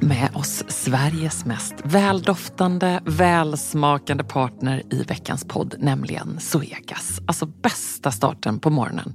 med oss Sveriges mest väldoftande, välsmakande partner i veckans podd, nämligen Zoegas. Alltså bästa starten på morgonen.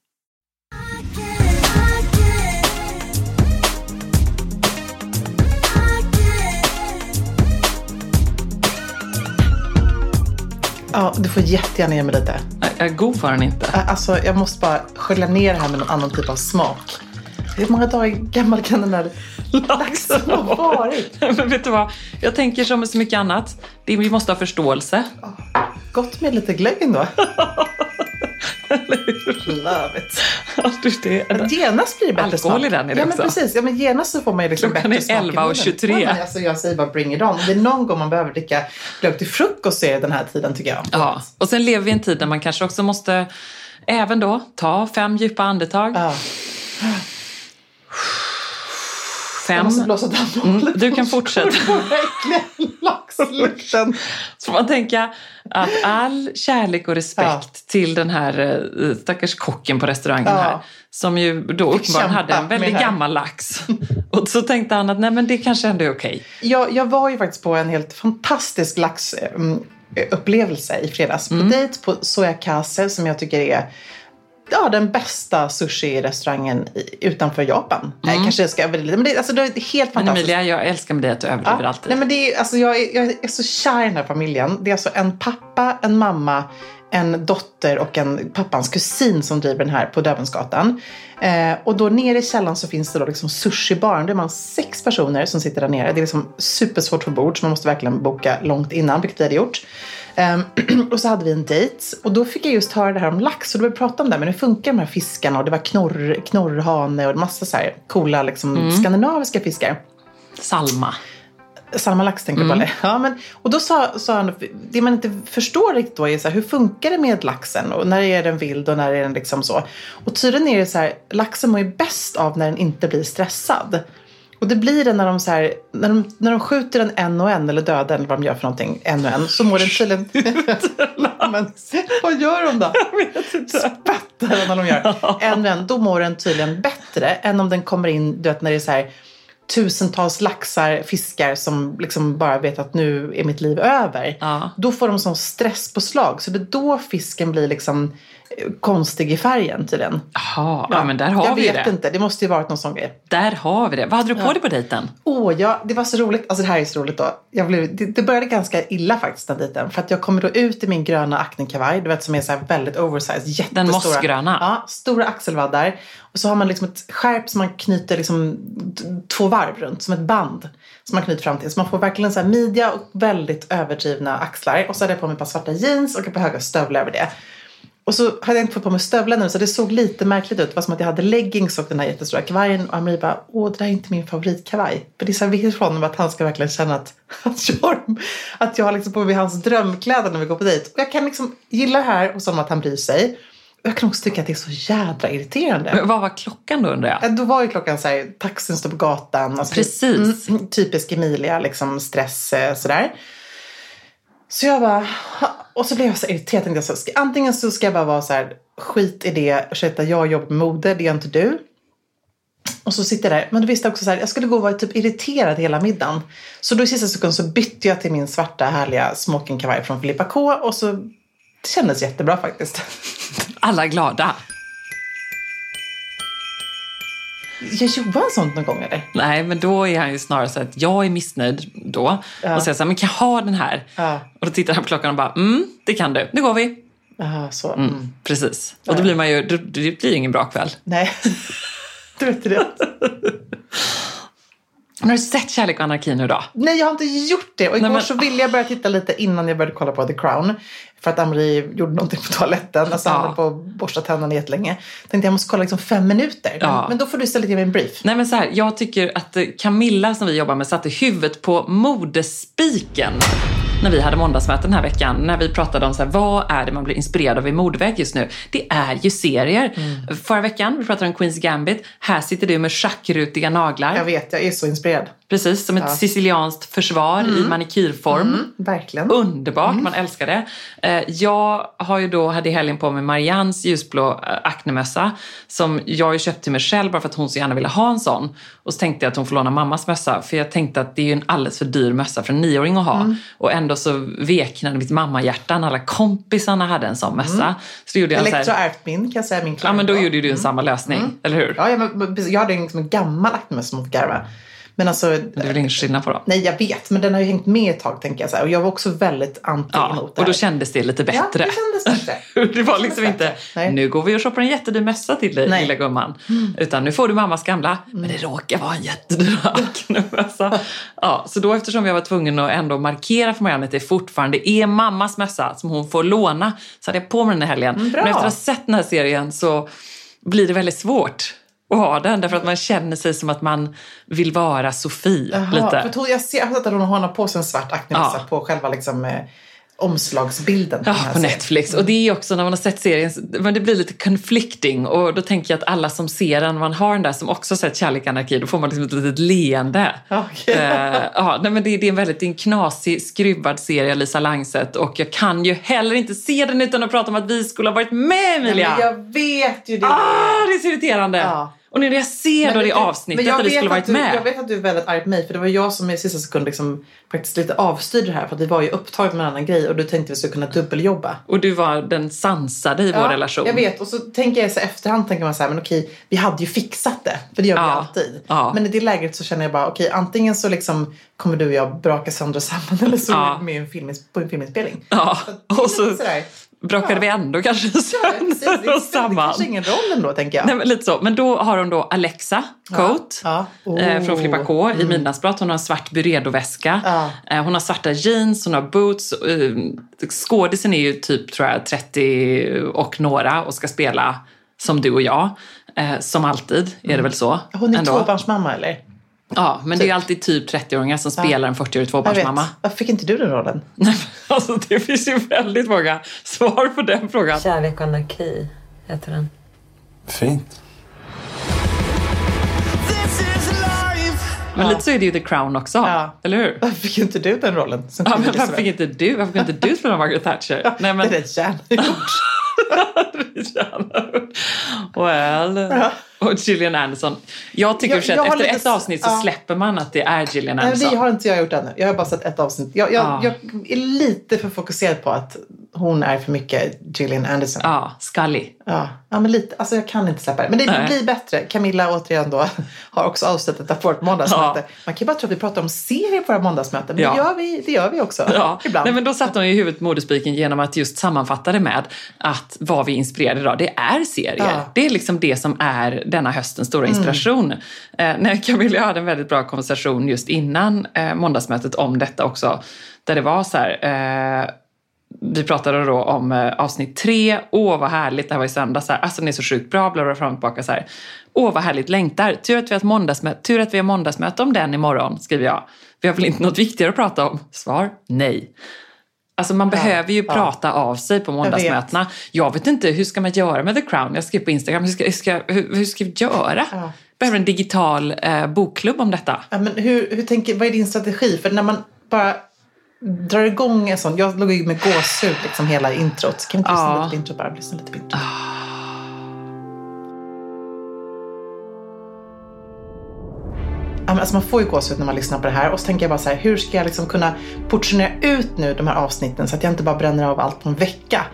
Ja, du får jättegärna ge mig lite. Är god var den inte. Alltså, jag måste bara skölja ner det här med någon annan typ av smak. Hur många dagar gammal kan den här laxen ha varit? Men vet du vad? Jag tänker som med så mycket annat. Vi måste ha förståelse. Gott med lite glögg ändå. Love it. det, Men genast blir det bättre Alkohol smak. i den är det ja, också. men precis. Ja, men genast så får man ju liksom Klockan bättre är smak i 11 och munnen. 23. Ja, men alltså, jag säger bara bring it on. Det är någon gång man behöver dricka glögg till frukost så är det den här tiden tycker jag. Ja, och sen lever vi i en tid där man kanske också måste även då ta fem djupa andetag. Ja. Jag Fem. måste blåsa damm. Mm, du kan fortsätta. Verkligen laxlukten. Så får man tänka att all kärlek och respekt Ja. till den här eh, stackars kocken på restaurangen Ja. här. Som ju då uppenbarligen hade en väldigt gammal lax. Och så tänkte han att nej men det kanske ändå är okej. Jag, jag var ju faktiskt på en helt fantastisk laxupplevelse i fredags. På Mm. dejt på Sojakase som jag tycker är ja, den bästa sushi-restaurangen utanför Japan. Nej, kanske jag ska överdriva men det, alltså, det är helt Mm. Men fantastiskt. Emilia, jag älskar med dig att du överdriver Ja, alltid. nej, men det är, alltså, jag, är, jag är så kär i den här familjen. Det är alltså en pappa, en mamma, en dotter och en pappans kusin som driver den här på Dövensgatan. Eh, och då nere i källaren så finns det då liksom sushibaren. Då är man sex personer som sitter där nere. Det är liksom supersvårt för bord så man måste verkligen boka långt innan, vilket vi hade gjort. Ehm, och så hade vi en dejt och då fick jag just höra det här om lax och då började vi prata om det. Men hur funkar de här fiskarna? Och det var knorr, knorrhane och massa så här coola liksom, skandinaviska fiskar. Salma. Salmalax tänker Mm. jag på. eller? Ja, men, och då sa, sa han, det man inte förstår riktigt då är så här, hur funkar det med laxen? Och när är den vild och när är den liksom så? Och tydligen är det så här, laxen mår ju bäst av när den inte blir stressad. Och det blir det när de, så här, när de, när de skjuter den en och en eller dödar eller vad de gör för någonting, en och en, så mår den tydligen... men, vad gör de då? Spattar den när de gör. En och en, då mår den tydligen bättre än om den kommer in, du vet när det är så här tusentals laxar, fiskar som liksom bara vet att nu är mitt liv över. Ja. Då får de sån stresspåslag. Så det är då fisken blir liksom konstig i färgen tydligen. Jaha, ja, men där har jag vi vet det. inte, det måste ju varit någon sån grej. Där har vi det. Vad hade du på dig på dejten? Åh, ja, det var så roligt. Alltså det här är så roligt då. Jag blev, det, det började ganska illa faktiskt den dejten. För att jag kommer då ut i min gröna acne-kavaj, du vet som är så här väldigt oversized, jättestora. Den mossgröna? Ja, stora axelvaddar. Och så har man liksom ett skärp som man knyter liksom två varv runt, som ett band. Som man knyter fram till. Så man får verkligen så här midja och väldigt överdrivna axlar. Och så hade jag på mig ett par svarta jeans och ett par höga stövlar över det. Och så hade jag inte fått på mig stövlar nu så det såg lite märkligt ut. Det var som att jag hade leggings och den här jättestora kavajen. Och Marie bara, åh det där är inte min favoritkavaj. För det är så här honom att han ska verkligen känna att, att jag, att jag har liksom på mig hans drömkläder när vi går på dejt. Och jag kan liksom gilla det här hos honom att han bryr sig. Och jag kan också tycka att det är så jädra irriterande. Men Vad var klockan då undrar jag? Ja, Då var ju klockan så här, taxin står på gatan. Alltså, Precis. Mm, typisk Emilia, liksom stress eh, sådär. Så jag bara, och så blev jag så irriterad. Tänkte jag så, ska, antingen så ska jag bara vara så här, skit i det, ursäkta jag jobbar med mode, det gör inte du. Och så sitter jag där, men då visste jag också så här, jag skulle gå och vara typ irriterad hela middagen. Så då i sista sekund så bytte jag till min svarta härliga smokingkavaj från Filippa K. Och så, det kändes jättebra faktiskt. Alla glada. Jag gjorde han sånt någon gång eller? Nej, men då är han ju snarare så att jag är missnöjd då. Ja. Och säger så här, men kan jag ha den här? Ja. Och då tittar han på klockan och bara, mm, det kan du. Nu går vi. Jaha, så. Mm. Mm. Precis. Och då blir man ju, det, blir ingen bra kväll. Nej, du vet det. Men har du sett Kärlek och anarki nu då? Nej, jag har inte gjort det. Och igår Nej, men- så ville jag börja titta lite innan jag började kolla på The Crown. För att Amri gjorde någonting på toaletten. Alltså Ja. han höll på att borsta tänderna jättelänge. Tänkte jag måste kolla liksom fem minuter. Men, Ja. men då får du istället ge mig en brief. Nej men så här, jag tycker att Camilla som vi jobbar med satte huvudet på modespiken när vi hade måndagsmöte den här veckan. När vi pratade om så här, vad är det man blir inspirerad av i modeväg just nu? Det är ju serier. Mm. Förra veckan, vi pratade om Queens Gambit. Här sitter du med schackrutiga naglar. Jag vet, jag är så inspirerad. Precis, som ett Ja. sicilianskt försvar i manikyrform. Mm. Underbart, man älskar det. Eh, Jag har ju då, hade i helgen på mig Mariannes ljusblå eh, acnemössa som jag ju köpt till mig själv bara för att hon så gärna ville ha en sån. Och så tänkte jag att hon får låna mammas mössa för jag tänkte att det är ju en alldeles för dyr mössa för en nioåring att ha. Och ändå så veknade mitt mammahjärta när alla kompisarna hade en sån mössa. Så då gjorde jag så Elektro ärvt min kan jag säga. Min Ja men då gjorde du en samma lösning, eller hur? Ja, jag, jag hade en, liksom en gammal aknemössa som mot garva. Men alltså, Det är väl ingen skillnad på dem? nej jag vet. Men den har ju hängt med ett tag tänker jag. Så här. Och jag var också väldigt anti Ja, emot det och då här. kändes det lite Ja, bättre. det kändes bättre. Det var liksom inte, Nej. nu går vi och shoppar en jättedyr mössa till dig Nej. lilla gumman. Utan nu får du mammas gamla, men det råkar vara en jättedyr acnemössa. Ja, så då eftersom jag var tvungen att ändå markera för Marianne att det fortfarande är mammas mössa som hon får låna, så hade jag på mig den här helgen. bra. Men efter att ha sett den här serien så blir det väldigt svårt att ha den. Därför att man känner sig som att man vill vara Sofie Jaha, lite. För jag ser att hon har på sig en svart aknemössa Ja. på själva liksom, eh, omslagsbilden. Ja, på serien. Netflix. Och det är också när man har sett serien, men det blir lite conflicting. Och då tänker jag att alla som ser den, man har den där som också sett Kärlek anarki, då får man liksom ett litet leende. Okej. Eh, ja, nej, men det, det är en väldigt det är en knasig, skruvad serie, Lisa Langset. Och jag kan ju heller inte se den utan att prata om att vi skulle ha varit med, Nej, Emilia! men jag vet ju det. Ah, det är så irriterande! Ja. Och när jag ser Men då det du- avsnittet där vet skulle att varit du, med. Jag vet att du är väldigt arg på mig för det var jag som i sista sekund liksom faktiskt lite avstyrde det här för att vi var ju upptagna med en annan grej och du tänkte vi skulle kunna dubbeljobba. Och du var den sansade i vår relation. Jag vet och så tänker jag så efterhand tänker man så här men okej vi hade ju fixat det för det gör vi Ja. alltid. Ja. Men i det läget så känner jag bara okej antingen så liksom kommer du och jag braka sönder och samman eller så Ja. med en film, på en filminspelning. Ja, och så brakade Ja. vi ändå kanske Ja, precis. sönder Det och samman. kanske ingen roll ändå tänker jag. Nej, men lite så. Men då har hon då Alexa Coat Ja. Oh. eh, från Filippa K i midnattsbrott. Hon har en svart Byredo-väska. Ja. Eh, hon har svarta jeans, hon har boots. Eh, skådisen är ju typ tror jag 30 och några och ska spela som du och jag. Eh, som alltid är det väl så. Hon är ändå. tvåbarnsmamma eller? Ja, men det är ju alltid typ 30-åringar som spelar en 40-årig Jag vet. tvåbarnsmamma. Varför fick inte du den rollen? Alltså, det finns ju väldigt många svar på den frågan. Kärlek och anarki heter den. Fint. Men lite så är det ju The Crown också. Ja. Eller hur? Varför fick inte du den rollen? Som Ja, men varför fick inte du? Varför fick inte du spela Margaret Thatcher? Nej, men... Det är rätt hjärngjort. well. Och Gillian Anderson. Jag tycker Jag- jag, att efter ett avsnitt så ja. släpper man att det är Gillian Nej, Anderson. det har inte jag gjort ännu. Jag har bara sett ett avsnitt. Jag, jag, Ah. jag är lite för fokuserad på att hon är för mycket Gillian Anderson. Ja, Scully. Ja, ja men lite. Alltså jag kan inte släppa det. Men det Nej. blir bättre. Camilla återigen då har också avslutat vårt måndagsmöte. Man kan ju bara tro att vi pratar om serier på våra måndagsmöten. Men Ja. det, gör vi, det gör vi också. Ja, Ibland. Nej, men då satte hon i huvudet modespiken genom att just sammanfatta det med att vad vi är inspirerade idag, det är serier. Ja. Det är liksom det som är denna höstens stora inspiration. Eh, när Camilla och jag hade en väldigt bra konversation just innan eh, måndagsmötet om detta också. Där det var så här, eh, vi pratade då om eh, avsnitt tre. Åh, vad härligt. Det här var i söndags. Så här, alltså, den är så sjukt bra. Bla, bla, fram och tillbaka. Så här. Åh, vad härligt. Längtar. Tur att, vi har ett måndagsmöte, tur att vi har måndagsmöte om den imorgon, skriver jag. Vi har väl inte något viktigare att prata om? Svar, nej. Alltså man behöver ju ja. prata av sig på måndagsmötena. Jag vet. inte, hur ska man göra med The Crown? Jag skrev på Instagram, hur ska, hur ska, hur, hur ska vi göra? Ja. Behöver en digital eh, bokklubb om detta. Ja, men hur, hur tänker, vad är din strategi? För när man bara drar igång en sån. Jag låg ju med gåshud liksom hela introt. Kan vi inte lyssna Ja. lite på introt bara? Lyssna lite på introt. Ja, alltså man får ju gåshud när man lyssnar på det här. Och så tänker jag bara så här, hur ska jag liksom kunna portionera ut nu de här avsnitten så att jag inte bara bränner av allt på en vecka.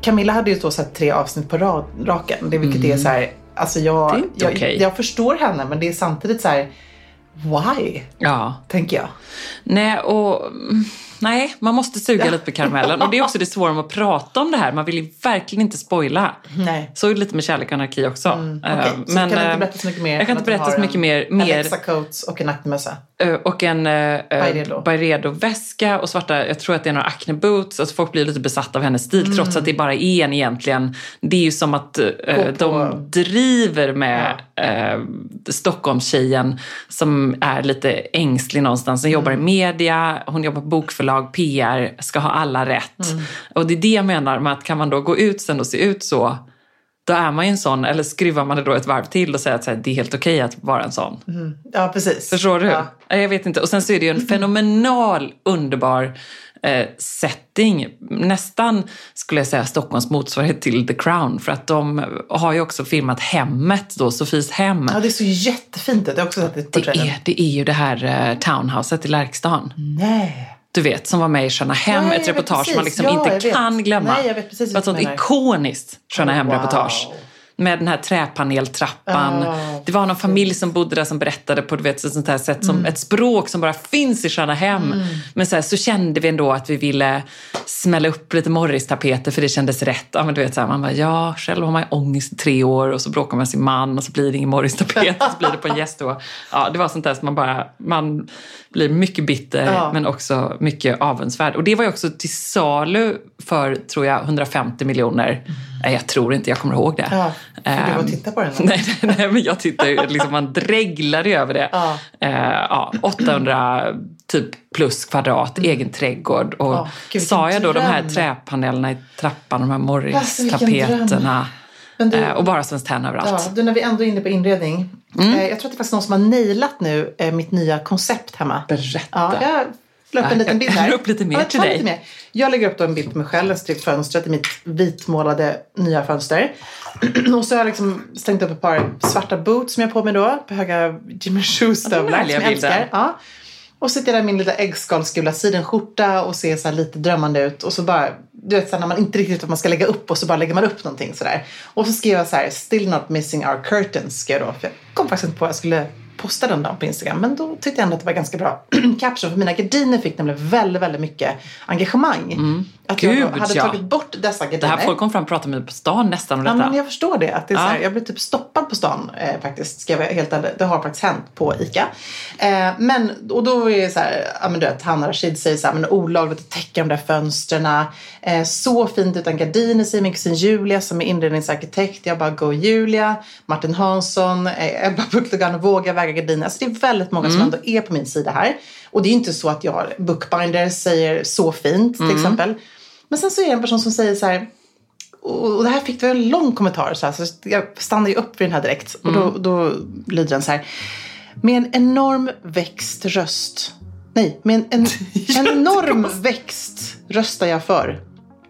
Camilla hade ju då sett tre avsnitt på rad, raken. Det, vilket är så här, alltså jag, Mm. Jag, okej. jag förstår henne men det är samtidigt så här, why? Ja. Tänker jag. Nej, och, mm, nej, man måste suga lite på karamellen. Och det är också det svåra med att prata om det här. Man vill ju verkligen inte spoila. Nej. Så är det lite med kärlek och anarki också. Eh, Mm, Okej, så kan du eh, inte berätta så mycket mer? Jag kan inte berätta så mycket en mer. mer Alexa Coates och en nattmössa. Eh, Och en uh, Byredo. Byredo-väska och svarta, jag tror att det är några Acne boots. Alltså folk blir lite besatta av hennes stil trots att det bara är en egentligen. Det är ju som att eh, på- de driver med eh, Stockholmstjejen som är lite ängslig någonstans. Som jobbar i media, hon jobbar på bokförlag, PR, ska ha alla rätt. Och det är det jag menar med att kan man då gå ut sen och se ut så då är man ju en sån, eller skruvar man det då ett varv till och säger att så här, det är helt okej att vara en sån. Ja, precis. Förstår du? Ja. Ja. Jag vet inte. Och sen så är det ju en fenomenal, underbar eh, setting. Nästan, skulle jag säga, Stockholms motsvarighet till The Crown. För att de har ju också filmat hemmet då, Sofies hem. Ja, det är så jättefint ut. Jag har också sett det på Det är, det är ju det här eh, townhouset i Lärkstan. Nej. Du vet, som var med i Sköna Hem. Ja, ett reportage man liksom Ja, inte kan glömma. Nej, det var ett vad sånt ikoniskt Sköna Hem-reportage. wow. Med den här träpaneltrappan. Ah, det var någon familj som bodde där som berättade på du vet, ett sånt här sätt som Mm. ett språk som bara finns i Sköna Hem. Men så, här, så kände vi ändå att vi ville smälla upp lite Morris-tapeter för det kändes rätt. Ja, men du vet, så här, man bara, ja, själv har man ångest i tre år och så bråkar man med sin man och så blir det ingen Morris-tapet och så blir det på en gästtoa. Ja, det var sånt där som man bara, man blir mycket bitter Ja. men också mycket avundsvärd. Och det var ju också till salu för, tror jag, 150 miljoner. Nej, jag tror inte, jag kommer ihåg det. Ja, för du var och Ehm, tittade på den. Nej, nej, nej, men jag tittar ju, liksom, man dreglar ju över det. Ja. Eh, ja, 800 typ plus kvadrat, egen trädgård. Och Ja, gud, sa jag då de här dröm. träpanelerna i trappan, de här Alltså, dröm. Men du- Eh, och bara Svenskt Tenn överallt. Ja, du, när vi ändå är inne på inredning. Mm. Eh, jag tror att det är faktiskt någon som har nailat nu eh, mitt nya koncept hemma. Berätta. Ja, jag la upp en Ja, liten jag- bild jag här. la upp lite mer ja, till dig. Lite mer. Jag lägger upp då en bild på mig själv, ett stycke fönstret i mitt vitmålade nya fönster. och så har jag liksom slängt upp ett par svarta boots som jag har på mig då. På höga Jimmy Choo-stövlar som härliga jag älskar. Ja. Och så sitter jag där i min lilla äggskalsgula sidenskjorta och ser så här lite drömmande ut. Och så bara, du vet så här, när man inte riktigt vet vad man ska lägga upp och så bara lägger man upp någonting sådär. Och så skrev jag så här, still not missing our curtains, skrev jag då. För jag kom faktiskt inte på att jag skulle posta den dagen på Instagram. Men då tyckte jag ändå att det var ganska bra caption. För mina gardiner fick nämligen väldigt, väldigt mycket engagemang. Att jag Gud, hade ja. tagit bort dessa gardiner. Det här folk kom fram och pratade med mig på stan nästan om Ja, detta. men jag förstår det. Att det är så Ja. här, jag blev typ stoppad på stan eh, faktiskt. Ska jag vara helt ärlig. Det har faktiskt hänt på ICA. Eh, men, och då är det så här, ja men du vet, Hanna Rashid säger så här, men olagligt att täcka de där fönstren. Eh, så fint utan gardiner säger min kusin Julia som är inredningsarkitekt. Jag bara, go Julia. Martin Hansson, eh, Ebba Bucklegan Våga väga gardiner. Alltså det är väldigt många som ändå är på min sida här. Och det är inte så att jag bookbinder säger så fint till exempel. Men sen så är det en person som säger så här, och det här fick vi en lång kommentar så, här, så jag stannade ju upp vid den här direkt. Och då, då lyder den så här. Med en enorm växt röst. Nej, med en, en, en enorm växt röstar jag för.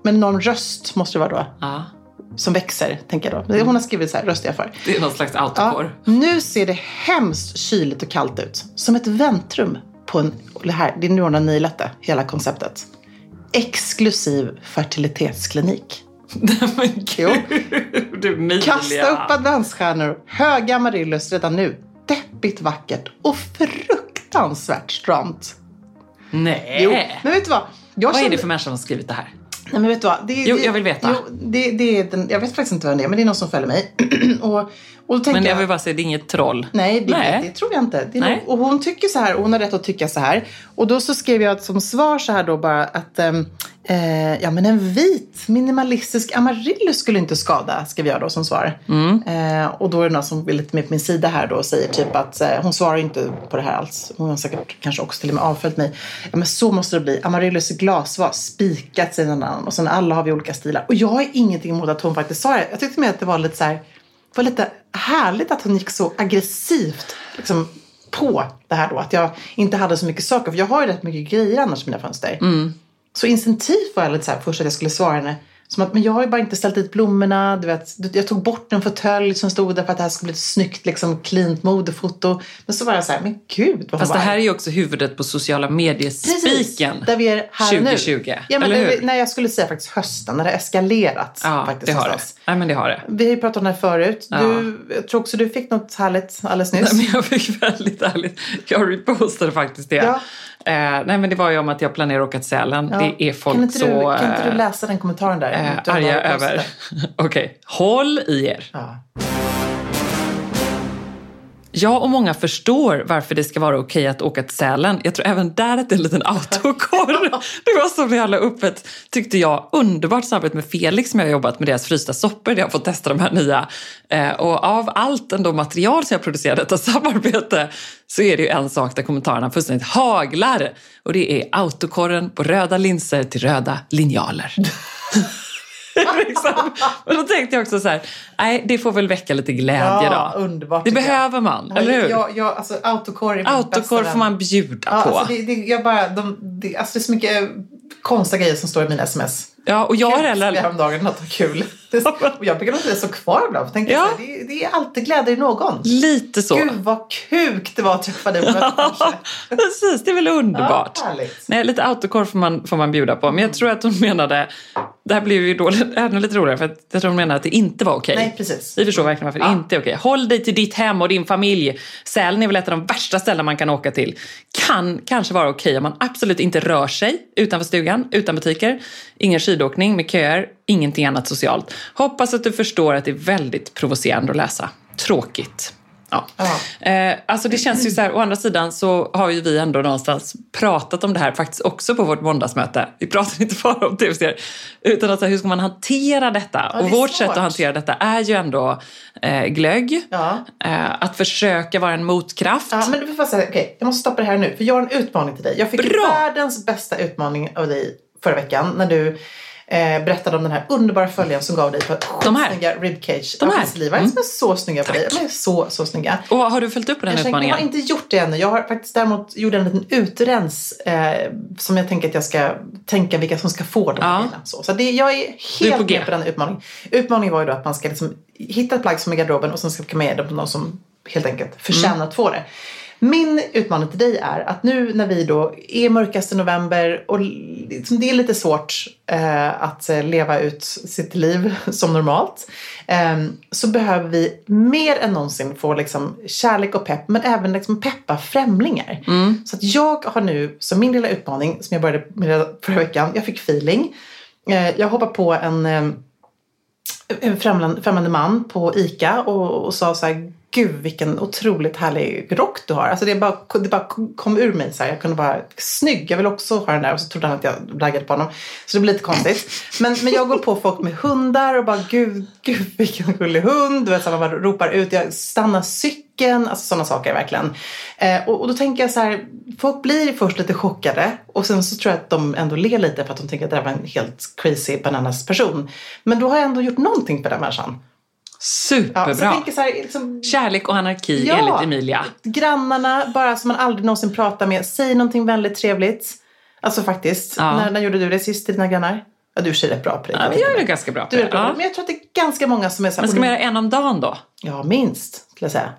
Med en enorm röst måste det vara då. Ja, Som växer, tänker jag då. Hon har skrivit så här, röstar jag för. det är någon slags Ja, autokor. nu ser det hemskt kyligt och kallt ut. Som ett väntrum på en... Det, här, det är nu hon har nailat det, hela konceptet. exklusiv fertilitetsklinik. Men Jo. du Emilia. Kasta upp adventsstjärnor, höga amaryllis redan nu. Deppigt vackert och fruktansvärt stramt. Nej. Jo, men vet du vad? Jag Vad är kände- det för människa som har skrivit det här? Nej men vet du vad? Det, Jo, det, jag vill veta. Jo, det, det är den, jag vet faktiskt inte vem det är, men det är någon som följer mig. och, Men jag... vill bara säga, det är inget troll. Nej, det, Nej. det tror jag inte. Nog, och hon tycker så här, och hon har rätt att tycka så här. Och då så skrev jag som svar så här då bara att ehm, eh, ja men en vit minimalistisk amaryllis skulle inte skada, skrev jag då som svar. Mm. Eh, och då är det någon som är lite med på min sida här då och säger typ att eh, hon svarar inte på det här alls. Hon har säkert kanske också till och med avföljt mig. Ja men så måste det bli. Amaryllis glasvas, spikat säger någon annan. Och sen alla har vi olika stilar. Och jag har ingenting emot att hon faktiskt sa det. Jag tyckte med att det var lite så här var lite härligt att hon gick så aggressivt liksom, på det här då. Att jag inte hade så mycket saker. För jag har ju rätt mycket grejer annars i mina fönster. Så instinktivt var jag lite så här först att jag skulle svara henne. Som att, men jag har ju bara inte ställt dit blommorna. Du vet, jag tog bort en fåtölj som stod där för att det här skulle bli ett snyggt, liksom, cleant modefoto. Men så var jag så här, men gud vad Fast det här är ju också huvudet på sociala medier-spiken. Där vi är här och nu. 2020, Ja, men eller hur? vi, nej, jag skulle säga faktiskt hösten, när det har eskalerat. Ja, faktiskt, det har det. Nej, men det har det. Vi har ju pratat om det här förut. Ja. Du, jag tror också du fick något härligt alldeles nyss. Nej, men jag fick väldigt ärligt, jag repostade faktiskt det. Ja. Eh, nej men det var ju om att jag planerar att åka till Sälen. Ja. Det är folk kan inte så du, kan inte eh, du läsa den kommentaren där? Eh, arga över. Okej, håll i er. Ja. Jag och många förstår varför det ska vara okej att åka till Sälen. Jag tror även där att det är en liten autokorr. Det var så jävla öppet, tyckte jag, underbart samarbete med Felix som jag har jobbat med deras frysta soppor där jag har fått testa de här nya. Eh, och av allt ändå material som jag producerat detta samarbete så är det ju en sak där kommentarerna fullständigt haglar. Och det är autokorren på röda linser till röda linjaler. liksom. Men då tänkte jag också så här, nej det får väl väcka lite glädje Ja, då. underbart, Det tycker jag. behöver man, eller hur? Ja, ja, alltså autokorr är vän. får man bjuda Ja, på. alltså det, det, jag bara, de, det, alltså det är så mycket konstiga grejer som står i mina sms. Ja, och jag har heller... häromdagen, något var kul. Och jag brukar låta det så kvar ibland. tänker Ja. så det, det är alltid glädje i någon. Lite så. Gud vad kuk det var att träffa dig på. Precis, det är väl underbart. Ja, härligt. Nej, lite autokorv får man, får man bjuda på. Men jag tror att hon menade, det här blev ju då ännu lite roligare för jag tror hon menade att det inte var okej. Nej, precis. Vi förstår verkligen varför det inte är okej. Håll dig till ditt hem och din familj. Sälen är väl ett av de värsta ställen man kan åka till. Kan kanske vara okej om man absolut inte rör sig utanför stugan, utan butiker. Ingen skidåkning med köer, ingenting annat socialt. Hoppas att du förstår att det är väldigt provocerande att läsa. Tråkigt. Ja. Ja. Eh, alltså det känns ju så här, å andra sidan så har ju vi ändå någonstans pratat om det här faktiskt också på vårt måndagsmöte. Vi pratar inte bara om tv-serier. Utan att så här, hur ska man hantera detta? det är och vårt svårt. sätt att hantera detta är ju ändå eh, glögg. Ja. Eh, att försöka vara en motkraft. Ja, men du får säga, okej, jag måste stoppa det här nu. För jag har en utmaning till dig. Jag fick Bra! världens bästa utmaning av dig förra veckan. När du eh, berättade om den här underbara följaren som gav dig för De här. skitsnygga ribcage. De här. Mm. Som är så snygga på dig. De är så, så snygga. Och har du följt upp den Jag, tänker, jag utmaningen? har inte gjort det ännu. Jag har faktiskt däremot gjort en liten utrens eh, som jag tänker att jag ska tänka vilka som ska få de Ja. här grejerna. Så, så det, jag är Du är helt på med på den utmaningen. Utmaningen var ju då att man ska liksom hitta ett plagg som är i garderoben och sen ska man med det på någon som helt enkelt förtjänar Mm. att få det. Min utmaning till dig är att nu när vi då är mörkaste november och liksom det är lite svårt eh, att eh, leva ut sitt liv som normalt. Eh, så behöver vi mer än någonsin få liksom kärlek och pepp men även liksom peppa främlingar. Så att jag har nu som min lilla utmaning som jag började med förra veckan. Jag fick feeling. Eh, jag hoppar på en eh, en främmande, främmande man på ICA och, och sa så här Gud vilken otroligt härlig rock du har. Alltså det bara, det bara kom ur mig så här. Jag kunde bara, snygg, jag vill också ha den där. Och så trodde han att jag raggade på honom. Så det blir lite konstigt. Men, men jag går på folk med hundar och bara gud, gud vilken gullig hund. Du vet, så här, man bara ropar ut, jag stannar cykeln. Alltså sådana saker verkligen. Eh, och, och då tänker jag så här, folk blir först lite chockade. Och sen så tror jag att de ändå ler lite för att de tänker att det här var en helt crazy bananas person. Men då har jag ändå gjort någonting för den människan. Ja, så Superbra. jag tänker så här, liksom, Kärlek och anarki Ja. enligt Emilia. grannarna, bara som man aldrig någonsin pratar med. Säg någonting väldigt trevligt. Alltså faktiskt. Ja. När, när gjorde du det sist till dina grannar? Ja, du är rätt bra på det. Ja, jag är nog ganska bra på det. bra. Ja. Men jag tror att det är ganska många som är så här. Men ska man göra en om dagen då? Ja, minst skulle jag säga.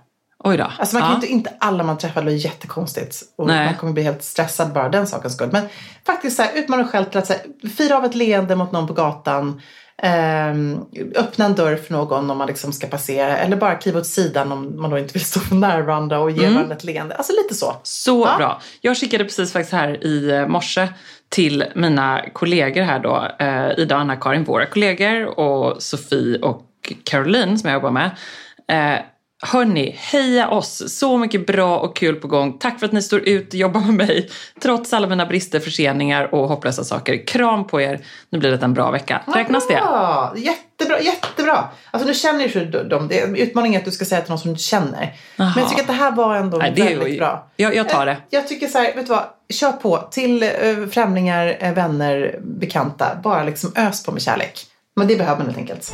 Oj då. Alltså man kan Ja. ju inte, inte alla man träffar, det är jättekonstigt. Och Nej. man kommer bli helt stressad bara den sakens skull. Men faktiskt så här, utmana själv till att så här, fira av ett leende mot någon på gatan. Ehm, öppna en dörr för någon om man liksom ska passera. Eller bara kliva åt sidan om man då inte vill stå för nära varandra och ge varandra ett leende. Alltså lite så. Så Ja. bra. Jag skickade precis faktiskt här i eh, morse till mina kollegor här då, eh, Ida och Anna-Karin, våra kollegor och Sofie och Caroline som jag jobbar med. Eh, hörni, heja oss! Så mycket bra och kul på gång. Tack för att ni står ut och jobbar med mig trots alla mina brister, förseningar och hopplösa saker. Kram på er! Nu blir det en bra vecka. Räknas det? Ja, jättebra, jättebra. Alltså nu känner ju de, de det. Utmaningen är att du ska säga till någon som du känner. Men jag tycker att det här var ändå Nej, väldigt ju- bra. Jag, jag tar det. Jag tycker så här, vet du vad? Kör på till uh, främlingar, eh, vänner, bekanta. Bara liksom ös på med kärlek. Men det behöver man helt enkelt.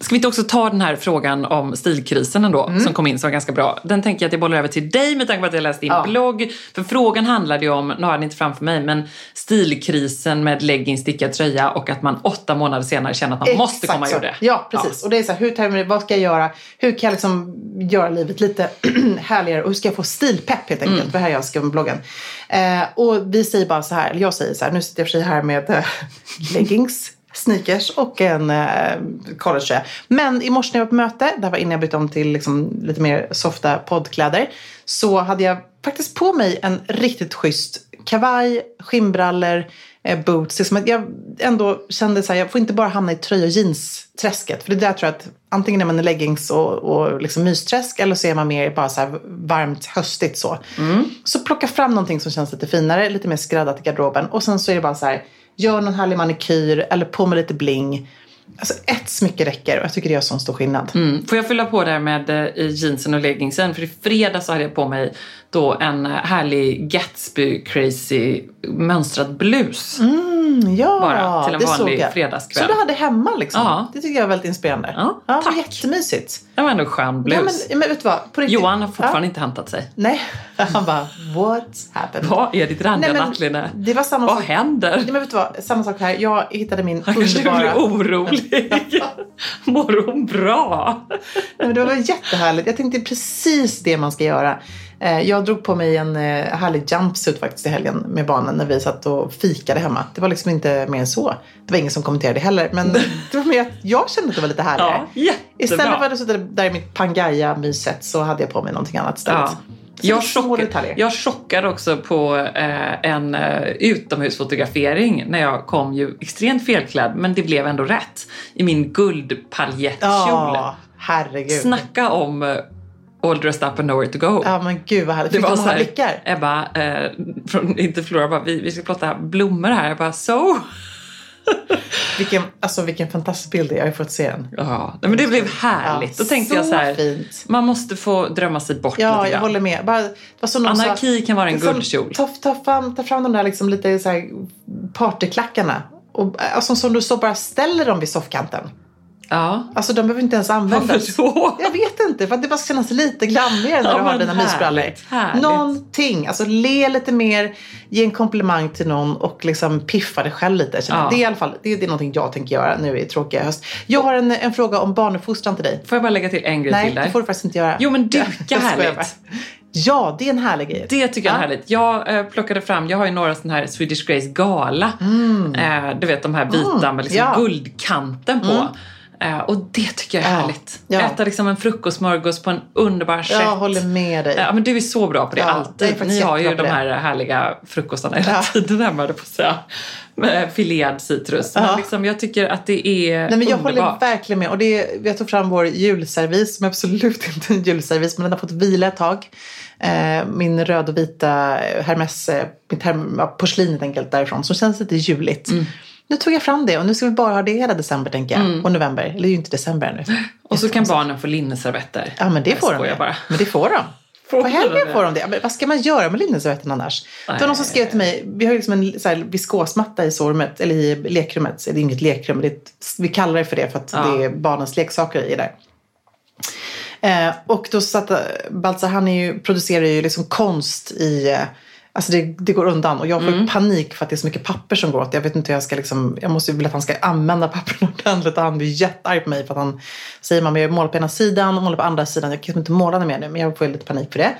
Ska vi inte också ta den här frågan om stilkrisen ändå, som kom in som var ganska bra. Den tänker jag att jag bollar över till dig med tanke på att jag läst din Ja. blogg. För frågan handlade ju om, nu har den inte framför mig, men stilkrisen med leggings, stickad tröja och att man åtta månader senare känner att man måste komma så. ur det. Ja, precis. Och det är så här, hur tar jag vad ska jag göra? Hur kan jag liksom göra livet lite härligare? Och hur ska jag få stilpepp helt enkelt? För det här jag skrev om bloggen. Eh, och vi säger bara så här, eller jag säger så här, nu sitter jag för sig här med eh, leggings. Sneakers och en eh, collegetröja. Men i morse när jag var på möte, där var innan jag bytte om till liksom, lite mer softa poddkläder. Så hade jag faktiskt på mig en riktigt schysst kavaj, skinnbrallor, eh, boots. Liksom att jag ändå kände så här, jag får inte bara hamna i tröja och jeans-träsket. För det där tror jag att antingen är man i leggings och, och liksom mysträsk eller så är man mer bara så här varmt höstigt så. Så plocka fram någonting som känns lite finare, lite mer skräddat i garderoben. Och sen så är det bara så här, gör någon härlig manikyr eller på med lite bling. Alltså ett smycke räcker och jag tycker det gör sån stor skillnad. Mm. Får jag fylla på där med eh, jeansen och leggingsen? För i fredags hade jag på mig då en eh, härlig Gatsby crazy mönstrad blus. Mm, ja, Bara till en vanlig fredagskväll. Som du hade hemma liksom. Ja. Det tycker jag är väldigt inspirerande. Ja, ja tack. Jättemysigt. Det var ändå en skön blus. Ja, men, men vet du vad? På riktigt. Johan har fortfarande Ja. inte hämtat sig. Nej, han bara what happened? Vad är ditt randiga nattlinne? det var samma Vad sak. händer? Nej, men vet du vad? Samma sak här. Jag hittade min Han kanske underbara... blir orolig. Mår hon bra? Nej, men det var jättehärligt. Jag tänkte precis det man ska göra. Eh, Jag drog på mig en eh, härlig jumpsuit faktiskt i helgen med barnen när vi satt och fikade hemma. Det var liksom inte mer än så. Det var ingen som kommenterade heller. Men det var mer att jag kände att det var lite härligare. Ja. Istället för att sitta där i mitt Pangaya-myset så hade jag på mig någonting annat istället. Ja. Så Jag, det är små chock, detaljer. jag chockade också på eh, en eh, utomhusfotografering när jag kom ju extremt felklädd men det blev ändå rätt i min guldpaljettkjol. Ja, herregud. Snacka om eh, all dressed up and nowhere to go. Ja men gud vad härligt. Det Fick var så här, blickar? Ebba, eh, från, inte Flora, bara, vi, vi ska plotta blommor här. Jag bara, so? Vilken, alltså, vilken fantastisk bild det är. Jag har fått se den. Ja, men det blev härligt. Ja, Då tänkte jag så så här, fint. man måste få drömma sig bort Ja, lite jag grann. håller med. Bara, var Anarki sa, kan vara en liksom, guldkjol. Ta, ta, fram, ta fram de där liksom lite så här partyklackarna. Och, alltså, som du så bara ställer dem vid soffkanten. Ja. Alltså de behöver inte ens användas. Varför? Jag vet inte, för att det bara ska kännas lite glammigare när Ja, du har dina mysbrallor. Någonting, alltså le lite mer, ge en komplimang till någon och liksom piffa dig själv lite. Ja. Det är i alla fall det är, det är någonting jag tänker göra nu i tråkiga höst. Jag har en, en fråga om barnuppfostran till dig. Får jag bara lägga till en grej Nej, till där? det får du faktiskt inte göra. Jo, men duka härligt. Ja, det är en härlig grej. Det tycker jag är Ja. härligt. Jag eh, plockade fram, jag har ju några sådana här Swedish Grace Gala. Eh, du vet de här vita med liksom Mm. ja. Mm. guldkanten på. Eh, och det tycker jag är Ja. härligt. Ja. Äta liksom en frukostsmörgås på en underbar sätt. Jag håller med dig. Ja, men du är så bra på det Ja, är alltid. Ni har ju de här det. härliga frukostarna hela Ja. tiden hemma, på att säga. Med filead citrus. Men liksom, jag tycker att det är Nej, men jag underbart. håller verkligen med. Och det är, jag tog fram vår julservis, som är absolut inte en julservis, men den har fått vila ett tag. Eh, min röd och vita Hermes, eh, mitt herm, porslin helt enkelt därifrån, som känns lite juligt. Mm. Nu tog jag fram det och nu ska vi bara ha det hela december tänker jag. Och november. Eller det är ju inte december ännu. Och så kan barnen få linneservetter. Ja men det Jag får de bara. Men det får de. Får På helgen får de det. Men vad ska man göra med linneservetten annars? Det var någon som skrev till mig, vi har ju liksom en så här viskosmatta i sovrummet, eller i lekrummet. Det är inget lekrum, det är vi kallar det för det för att Ja. det är barnens leksaker i där. Eh, och då satt Baltzar, han ju, producerar ju liksom konst i, eh, alltså det, det går undan. Och jag får Mm. panik för att det är så mycket papper som går åt. Jag vet inte hur jag ska liksom, jag måste ju vilja att han ska använda pappren ordentligt. Och han blir jättearg på mig för att han säger man jag målar på ena sidan och målar på andra sidan. Jag kan inte måla mer nu men jag får lite panik för det.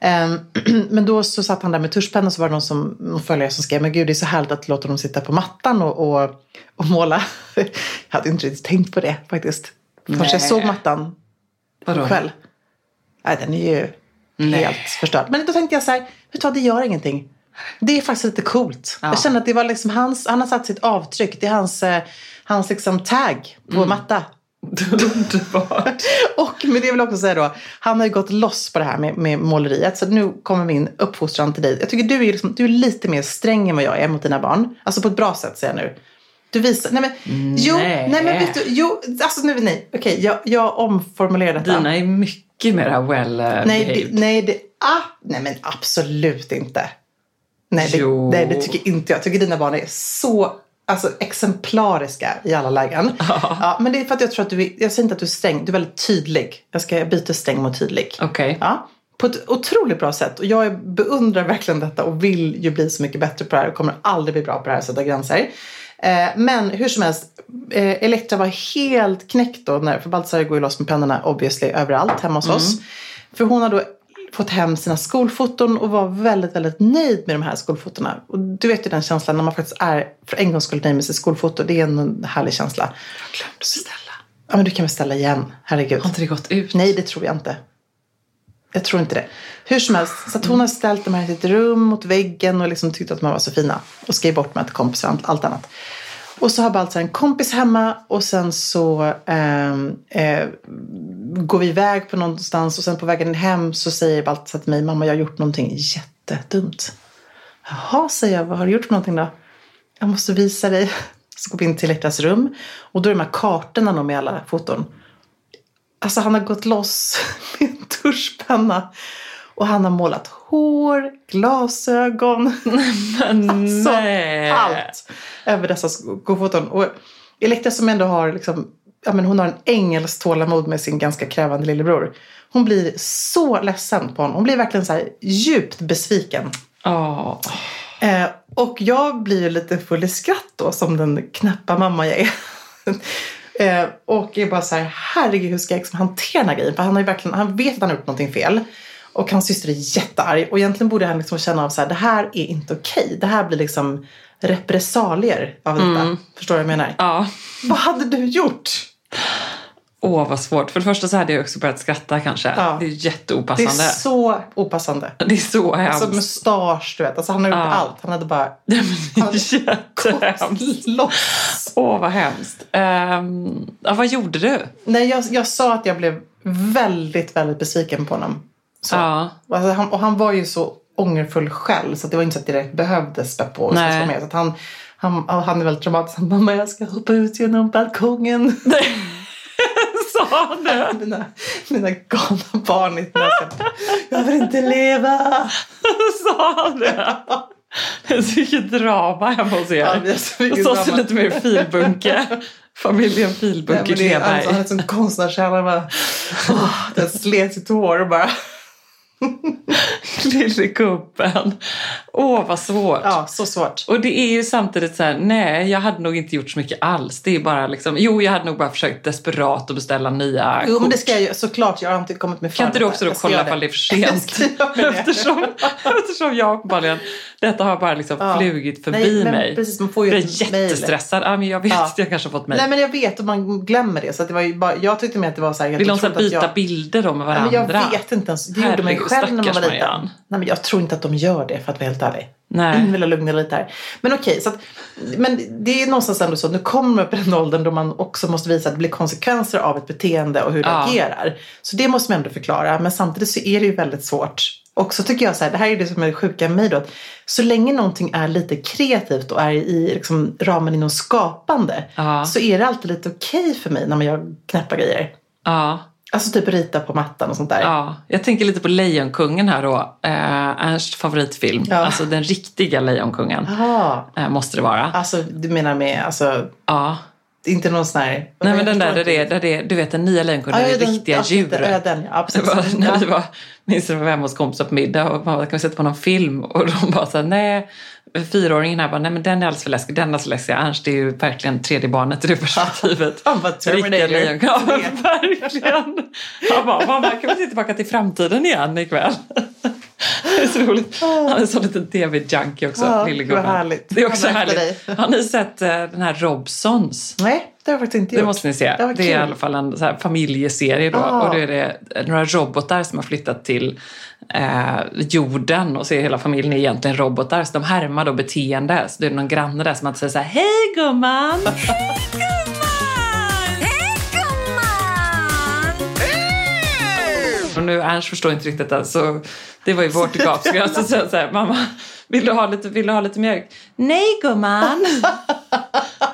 Ehm, men då så satt han där med tuschpenna och så var det någon, som, någon följare som skrev men gud det är så härligt att låta dem sitta på mattan och, och, och måla. jag hade inte riktigt tänkt på det faktiskt. Först jag såg mattan Vadå? själv. Nej, den är ju Nej. helt förstörd. Men då tänkte jag så här, vet du vad, det gör ingenting. Det är faktiskt lite coolt. Ja. Jag kände att det var liksom hans, han har satt sitt avtryck. Det är hans, eh, hans liksom tag på Mm. matta. Underbart. Och med det vill jag också säga då, han har ju gått loss på det här med, med måleriet. Så nu kommer min uppfostran till dig. Jag tycker du är, liksom, du är lite mer sträng än vad jag är mot dina barn. Alltså på ett bra sätt säger jag nu. Du visar, nej men, jo, Nej. nej men vet du, jo, alltså nu, nej, okej, jag, jag omformulerar detta. Dina är mycket mer well eh, Nej, behaved. det, nej, det, ah, nej men absolut inte. Nej det, nej, det tycker inte jag. Jag tycker dina barn är så alltså, exemplariska i alla lägen. Ja, men det är för att jag tror att du är, jag säger inte att du är sträng, du är väldigt tydlig. Jag ska byta sträng mot tydlig. Okej. Ja, på ett otroligt bra sätt. Och jag beundrar verkligen detta och vill ju bli så mycket bättre på det här och kommer aldrig bli bra på det här, sätta gränser. Eh, men hur som helst, eh, Elektra var helt knäckt då, när, för Baltzar går ju loss med pennorna obviously överallt hemma hos oss. För hon har då fått hem sina skolfoton och var väldigt, väldigt nöjd med de här skolfotona. Och du vet ju den känslan när man faktiskt är för en gångs skull nöjd med sitt skolfoto. Det är en härlig känsla. Jag glömde beställa. Ja, men du kan beställa igen. Herregud. Har inte det gått ut? Nej, det tror jag inte. Jag tror inte det. Hur som helst, så att hon har ställt dem här i sitt rum mot väggen och liksom tyckte att de var så fina. Och skrev bort med till kompisar och allt- annat. Och så har Baltzar en kompis hemma och sen så eh, eh, går vi iväg på någonstans och sen på vägen hem så säger Baltzar till mig, mamma jag har gjort någonting jättedumt. Jaha, säger jag, vad har du gjort för någonting då? Jag måste visa dig. Så går vi in till Elektras rum och då är de här kartorna med alla foton. Alltså han har gått loss med en tuschpenna. Och han har målat hår, glasögon. alltså nej. allt över dessa skofoton. Och Elektra som ändå har liksom, ja men hon har en ängels tålamod med sin ganska krävande lillebror. Hon blir så ledsen på honom. Hon blir verkligen så här djupt besviken. Ja. Eh, och jag blir ju lite full i skratt då som den knäppa mamma jag är. Eh, och är bara så här, herregud hur ska jag liksom hantera den här grejen? För han, har verkligen, han vet att han har gjort någonting fel. Och hans syster är jättearg. Och egentligen borde han liksom känna av så här, det här är inte okej. Det här blir liksom repressalier av detta. Förstår du vad jag menar? Ja. Vad hade du gjort? Åh, vad svårt. För det första så hade jag också börjat skratta kanske. Ja. Det är Det är jätteopassande. så opassande. Det är så Alltså hemskt. mustasch, du vet. Alltså han har gjort Ja. allt. Han hade bara Nej, det är jättehemskt. loss. Åh, vad hemskt. Ehm, ja, vad gjorde du? Nej, jag, jag sa att jag blev väldigt, väldigt besviken på honom. Så. Ja. Alltså, han, och han var ju så ångerfull själv så det var inte så att det direkt behövdes spä på. och Nej. med. Så han, han, han är väldigt dramatisk. Han, Mamma, jag ska hoppa ut genom balkongen. Sa det? mina, mina galna barn i. Jag vill inte leva. Sa han det? Det är så mycket drama hemma hos er. Ja, det är så mycket Hos oss är drama. lite mer filbunke. Familjen Filbunke Kleberg. han är som konstnärskärna. Den slet sitt hår och bara... Lille gubben. Åh, vad svårt. Ja, så svårt. Och det är ju samtidigt så här, nej, jag hade nog inte gjort så mycket alls. Det är bara liksom, jo, jag hade nog bara försökt desperat att beställa nya Jo, men kort. det ska jag ju såklart. Jag har inte kommit med Kan inte du också då kolla ifall det är för sent? eftersom, eftersom jag uppenbarligen, detta har bara liksom Ja. flugit förbi Nej, men mig. precis, man får ju jag är jättestressad. Ja, men jag vet Ja. att jag kanske har fått mejl. Nej men jag vet och man glömmer det. Så det var bara, jag tyckte med att det var så här. Vill de så byta jag, bilder då med Nej, varandra? men jag vet inte ens. Det gjorde man ju Herregud, själv när man var liten. Marianne. Nej men jag tror inte att de gör det för att vara helt ärlig. Nej. Jag vill lugna lite här. Men okej, så att, men det är någonstans ändå så att nu kommer man i den åldern då man också måste visa att det blir konsekvenser av ett beteende och hur det Ja. agerar. Så det måste man ändå förklara. Men samtidigt så är det ju väldigt svårt. Och så tycker jag så här, det här är det som är det sjuka med mig då. Att så länge någonting är lite kreativt och är i liksom, ramen inom skapande. Ja. Så är det alltid lite okej för mig när man gör knäppa grejer. Ja, Alltså typ rita på mattan och sånt där. ja. Jag tänker lite på Lejonkungen här då. Eh, Ernsts favoritfilm. Ja. Alltså den riktiga Lejonkungen. Eh, måste det vara. Alltså du menar med, alltså, Ja. Inte någon sån här... Nej men den där, där det, där det, du vet den nya Lejonkungen, Ja, det är den- riktiga ja, djur. det- ja, den, ja, Det precis. var, när vi var, minns vi var hemma hos kompisar på middag och man kan vi sätta på någon film och de bara såhär, nej, fyraåringen här bara, nej men den är alldeles för läskig, den är alldeles för läskig. Ernst det är ju verkligen tredje barnet i det perspektivet. Han bara, Terminator. Ja, men verkligen. Han bara, mamma kan vi se tillbaka till framtiden igen ikväll? Det är så roligt. Han är en sån liten tv-junkie också, Ja, lille vad gubben. härligt. Det är också Han härligt. dig. Har ni sett eh, den här Robsons? Nej, det har jag faktiskt inte Det gjort. måste ni se. Det Det är i alla fall en så här familjeserie då. Ah. Och då är det några robotar som har flyttat till eh, jorden och så är hela familjen egentligen robotar. Så de härmar då beteende. Så det är någon granne där som alltid säger så här, Hej gumman! Och nu Ernst förstår inte riktigt det. Så det var ju vårt gap. Så jag så säger så här, mamma, vill du, ha lite, vill du ha lite mjölk? Nej gumman!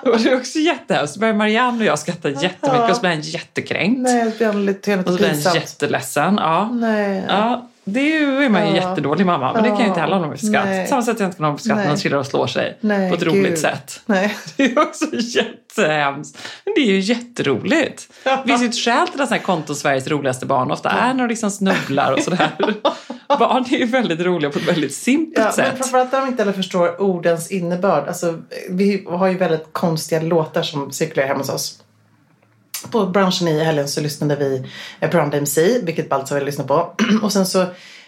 och det är också jättehemskt. Så börjar Marianne och jag skratta jättemycket och så blir han jättekränkt. Nej, det blir lite, Och så lite blir han jätteledsen. Ja. Nej. Ja, det är ju- man ju Ja. jättedålig mamma. Men det kan jag inte heller någon. På samma sätt att jag inte kan någon skratt när någon trillar och slår sig. Nej, på ett gud. roligt sätt. Nej. Det är också jättehemskt. Men det är ju jätteroligt. Det finns ju ett skäl till att här konton Sveriges roligaste barn ofta är när de liksom snubblar och sådär. Barn är ju väldigt roliga på ett väldigt simpelt Ja, men sätt. framförallt när de inte heller förstår ordens innebörd. Alltså, vi har ju väldigt konstiga låtar som cirkulerar hemma hos oss. På branschen i helgen så lyssnade vi på Run DMC, vilket Baltzar vill lyssna på. Och sen så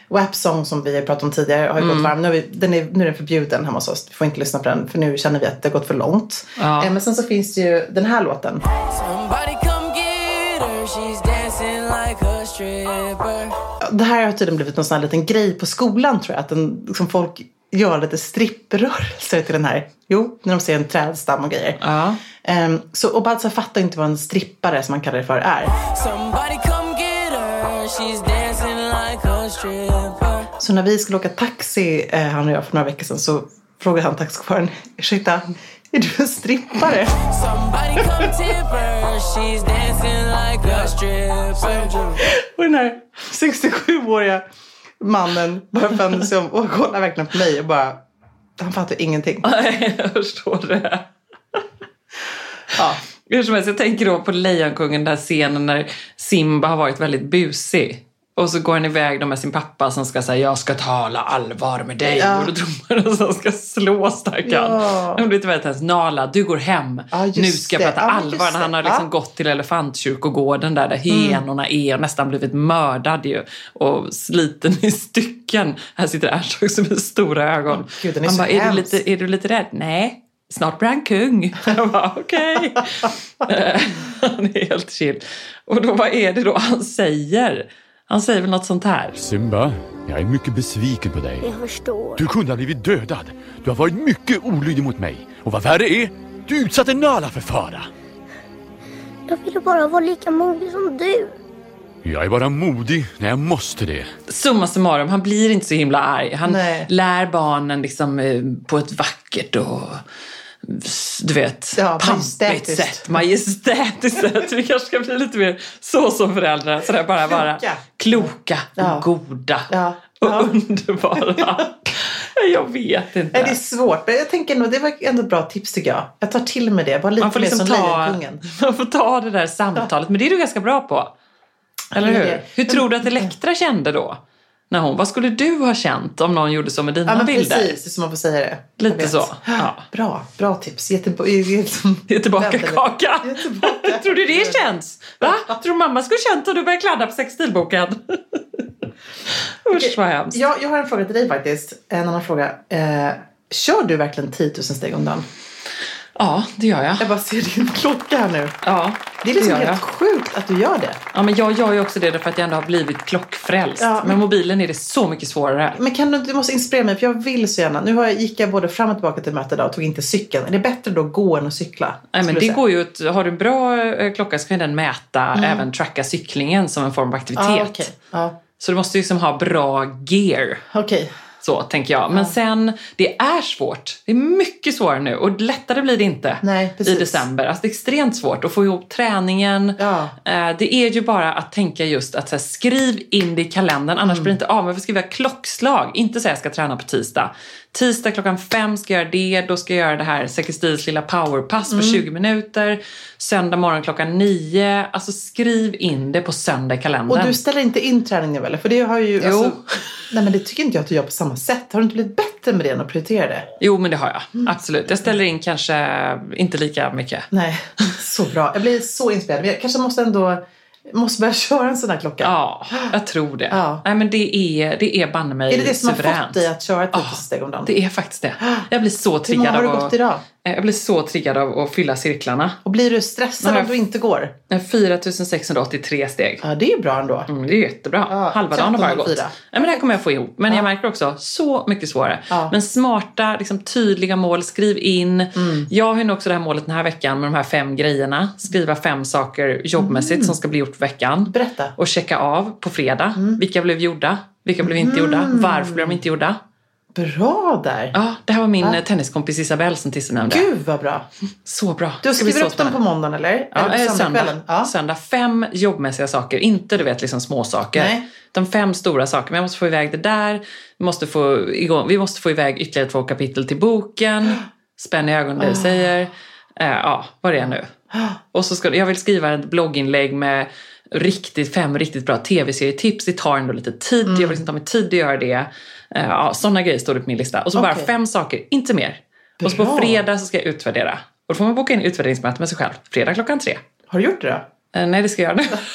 WAP Song som vi har pratat om tidigare har ju Mm. gått varm. Nu är, vi, den är, nu är den förbjuden hemma hos oss. Vi får inte lyssna på den för nu känner vi att det har gått för långt. Ja. Eh, Men sen så finns det ju den här låten. Somebody come get her, she's dancing like a stripper. Det här har tydligen blivit någon sån här liten grej på skolan tror jag. Att den, liksom folk gör lite stripprörelser till den här. Jo, när de ser en trädstam och grejer. Ja. Ehm, så, och Baltzar fattar inte vad en strippare som man kallar det för är. Somebody come get her, she's dancing like a stripper. Så när vi skulle åka taxi, eh, han och jag, för några veckor sedan så frågade han taxichauffören, ursäkta, är du en strippare? Somebody come tip her, like. Och den här 67-åriga mannen bara vänder sig om och kollar verkligen på mig och bara, han fattar ingenting. Nej, jag förstår det. Ja. Hur som helst, jag tänker då på Lejonkungen, den där scenen när Simba har varit väldigt busig. Och så går han iväg då med sin pappa som ska säga jag ska tala allvar med dig. Och då tror man att han ska slå stackarn. Ja. Ja. Det vet ens Nala, du går hem. Ja, nu ska jag prata Ja, allvar. När han har liksom Ja. Mm. gått till elefantkyrkogården där, där henorna är och nästan blivit mördad ju. Och sliten i stycken. Här sitter Ernst med stora ögon. Gud, han bara, är du, hemsk." lite, är du lite rädd? Nej. Snart blir han kung. Jag bara, okej. Eh, han är helt chill. Och då, vad är det då han säger? Han säger väl något sånt här. Simba, jag är mycket besviken på dig. Jag förstår. Du kunde ha blivit dödad. Du har varit mycket olydig mot mig. Och vad värre är, du utsatte Nala för fara. Jag ville bara vara lika modig som du. Jag är bara modig när jag måste det. Summa summarum, han blir inte så himla arg. Han Nej. lär barnen liksom eh, på ett vackert och du vet, Ja, pampigt sätt. Majestätiskt sätt. Vi kanske ska bli lite mer så som föräldrar. Sådär bara vara Kloka. kloka och Ja. goda Ja. och Ja. underbara. Jag vet inte. Nej, det är svårt, men jag tänker nog, det var ändå ett bra tips tycker jag. Jag tar till mig det, bara lite man får mer liksom som ta, Lejonkungen. man får ta det där samtalet. Men det är du ganska bra på. Eller hur? Hur tror du att Elektra kände då? När hon, vad skulle du ha känt om någon gjorde så med dina Ja, men bilder? precis, det är som man får säga det. Lite så, ja. Bra, bra tips. Liksom, Det är tillbaka kaka. Är tillbaka. Tror du det känns? Va? Tror du mamma skulle känt om du började kladda på sextilboken? Usch vad hemskt. jag, jag har en fråga till dig faktiskt. En annan fråga. Eh, kör du verkligen 10 000 steg om dagen? Ja, det gör jag. Jag bara ser din klocka här nu. Ja, Det är liksom jag. helt sjukt att du gör det. Ja, men jag gör ju också det därför att jag ändå har blivit klockfrälst. Ja, Med men- mobilen är det så mycket svårare. Men kan du, du måste inspirera mig för jag vill så gärna. Nu har jag, gick jag både fram och tillbaka till mötet idag och tog inte cykeln. Är det bättre då att gå än att cykla? Nej, men det säga? går ju att, har du en bra eh, klocka så kan den mäta, även tracka cyklingen som en form av aktivitet. Ja, okej. Ja, Så du måste liksom ha bra gear. okej. Så tänker jag. Men sen, det är svårt. Det är mycket svårare nu och lättare blir det inte Nej, i december. Alltså det är extremt svårt att få ihop träningen. Ja. Eh, Det är ju bara att tänka just att så här, skriv in det i kalendern annars Mm. blir det inte av. Man får skriva klockslag. Inte säga jag ska träna på tisdag. Tisdag klockan fem ska jag göra det. Då ska jag göra det här Säkerstils lilla powerpass Mm. på 20 minuter. Söndag morgon klockan nio. Alltså skriv in det på söndag i kalendern. Och du ställer inte in träning nu eller? För det har ju... Jo. Alltså, nej men det tycker inte jag att du gör på samma sätt. Har du inte blivit bättre med det än att prioritera det? Jo, men det har jag. Mm. Absolut. Jag ställer in kanske inte lika mycket. Nej, så bra. Jag blir så inspirerad. Men jag kanske måste ändå måste börja köra en sån här klocka. Ja, jag tror det. Ja. Nej, men det är, det är banne mig Är det det som har suveränt. fått dig att köra ett litet steg om dagen? Det är faktiskt det. Jag blir så Hur triggad många har du av gått att, idag? Jag blir så triggad av att fylla cirklarna. Och blir du stressad om du inte går? 4683 steg. Ja, det är bra ändå. Mm, det är jättebra. Ja, Halva dagen har bara gått. 13.04. Nej, men det här kommer jag få ihop. Men Ja. jag märker också, så mycket svårare. Ja. Men smarta, liksom, tydliga mål. Skriv in. Mm. Jag har ju också det här målet den här veckan med de här fem grejerna. Skriva fem saker jobbmässigt Mm. som ska bli gjort för veckan. Berätta. Och checka av på fredag. Mm. Vilka blev gjorda? Vilka blev inte gjorda? Varför blev de inte gjorda? Bra där. Ja, det här var min Ja. eh, tenniskompis Isabelle som Tisse nämnde. Gud vad bra. Så bra. Du skriver upp dem på måndagen eller? Ja, eller eh, söndag. Ja. söndag. Fem jobbmässiga saker. Inte du vet liksom små saker. Nej. De fem stora saker. Men jag måste få iväg det där. Vi måste få, igång, vi måste få iväg ytterligare två kapitel till boken. Spänn i ögonen det du säger. Eh, ja, vad det är nu. Och så ska jag vill skriva ett blogginlägg med riktigt, fem riktigt bra tv-serietips. Det tar ändå lite tid. Jag vill inte ta mig tid att göra det. Eh, ja, sådana grejer står det på min lista. Och så bara Okej. fem saker, inte mer. Och så på Bra. fredag så ska jag utvärdera. Och då får man boka in utvärderingsmöte med sig själv. Fredag klockan tre. Har du gjort det då? Eh, nej, det ska jag göra nu.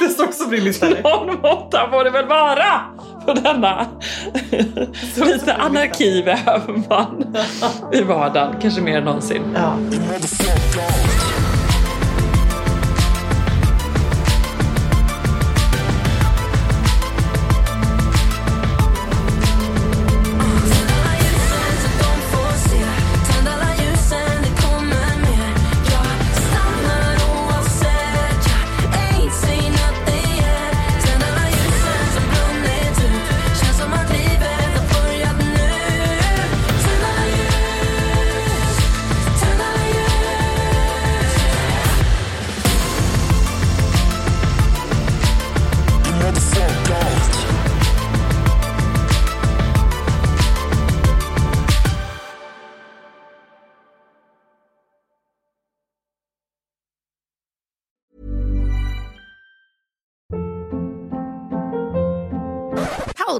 Det står också på din lista. Någon måtta får det väl vara på denna. Lite anarki behöver man i vardagen, kanske mer än någonsin. Ja.